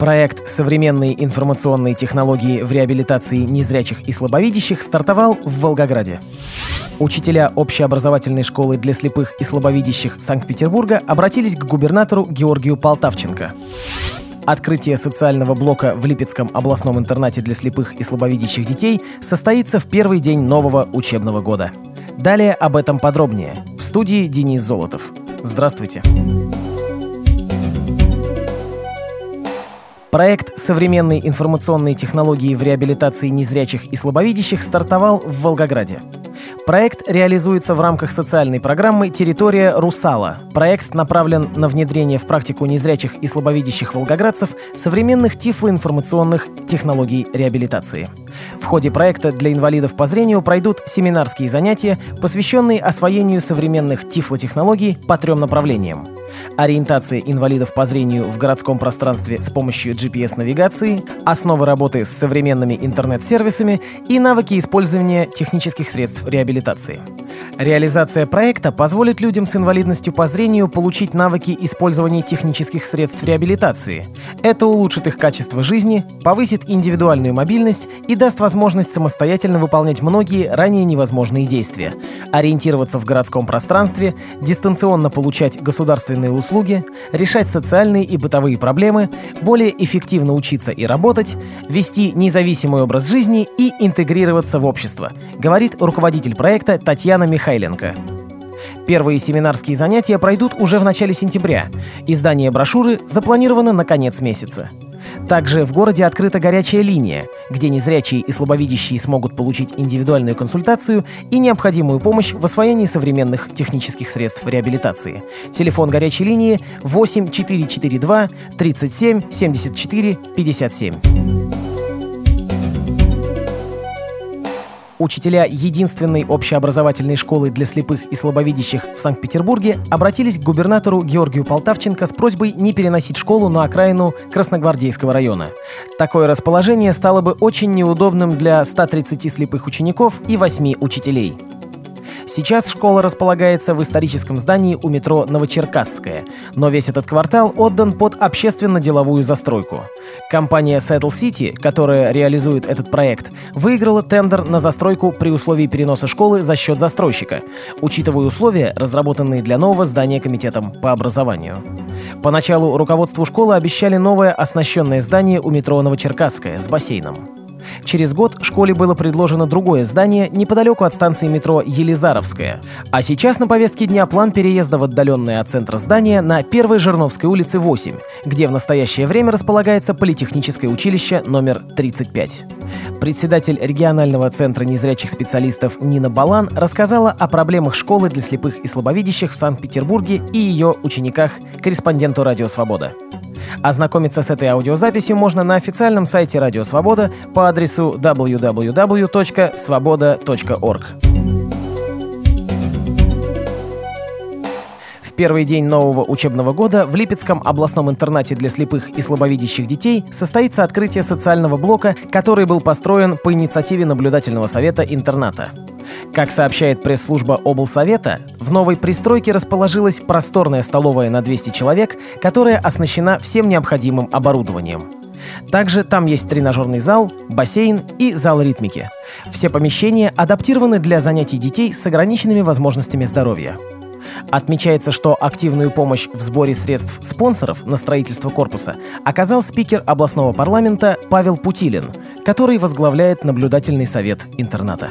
Проект «Современные информационные технологии в реабилитации незрячих и слабовидящих» стартовал в Волгограде. Учителя общеобразовательной школы для слепых и слабовидящих Санкт-Петербурга обратились к губернатору Георгию Полтавченко. Открытие социального блока в Липецком областном интернате для слепых и слабовидящих детей состоится в первый день нового учебного года. Далее об этом подробнее. В студии Денис Золотов. Здравствуйте. Проект «Современные информационные технологии в реабилитации незрячих и слабовидящих» стартовал в Волгограде. Проект реализуется в рамках социальной программы «Территория Русала». Проект направлен на внедрение в практику незрячих и слабовидящих волгоградцев современных тифлоинформационных технологий реабилитации. В ходе проекта для инвалидов по зрению пройдут семинарские занятия, посвященные освоению современных тифлотехнологий по трем направлениям – ориентация инвалидов по зрению в городском пространстве с помощью GPS-навигации, основы работы с современными интернет-сервисами и навыки использования технических средств реабилитации. Реализация проекта позволит людям с инвалидностью по зрению получить навыки использования технических средств реабилитации. Это улучшит их качество жизни, повысит индивидуальную мобильность и даст возможность самостоятельно выполнять многие ранее невозможные действия, ориентироваться в городском пространстве, дистанционно получать государственные услуги, решать социальные и бытовые проблемы, более эффективно учиться и работать, вести независимый образ жизни и интегрироваться в общество, говорит руководитель проекта Татьяна Михайленко. Первые семинарские занятия пройдут уже в начале сентября. Издание брошюры запланировано на конец месяца. Также в городе открыта горячая линия, где незрячие и слабовидящие смогут получить индивидуальную консультацию и необходимую помощь в освоении современных технических средств реабилитации. Телефон горячей линии 8442 37 74 57. Учителя единственной общеобразовательной школы для слепых и слабовидящих в Санкт-Петербурге обратились к губернатору Георгию Полтавченко с просьбой не переносить школу на окраину Красногвардейского района. Такое расположение стало бы очень неудобным для 130 слепых учеников и 8 учителей. Сейчас школа располагается в историческом здании у метро Новочеркасская, но весь этот квартал отдан под общественно-деловую застройку. Компания Settle City, которая реализует этот проект, выиграла тендер на застройку при условии переноса школы за счет застройщика, учитывая условия, разработанные для нового здания комитетом по образованию. Поначалу руководству школы обещали новое оснащенное здание у метро Новочеркасская с бассейном. Через год школе было предложено другое здание неподалеку от станции метро Елизаровская. А сейчас на повестке дня план переезда в отдаленное от центра здание на Первой Жирновской улице 8, где в настоящее время располагается Политехническое училище номер 35. Председатель регионального центра незрячих специалистов Нина Балан рассказала о проблемах школы для слепых и слабовидящих в Санкт-Петербурге и ее учениках корреспонденту «Радио Свобода». Ознакомиться с этой аудиозаписью можно на официальном сайте Радио Свобода по адресу www.svoboda.org. Первый день нового учебного года в Липецком областном интернате для слепых и слабовидящих детей состоится открытие социального блока, который был построен по инициативе наблюдательного совета интерната. Как сообщает пресс-служба облсовета, в новой пристройке расположилась просторная столовая на 200 человек, которая оснащена всем необходимым оборудованием. Также там есть тренажерный зал, бассейн и зал ритмики. Все помещения адаптированы для занятий детей с ограниченными возможностями здоровья. Отмечается, что активную помощь в сборе средств спонсоров на строительство корпуса оказал спикер областного парламента Павел Путилин, который возглавляет наблюдательный совет интерната.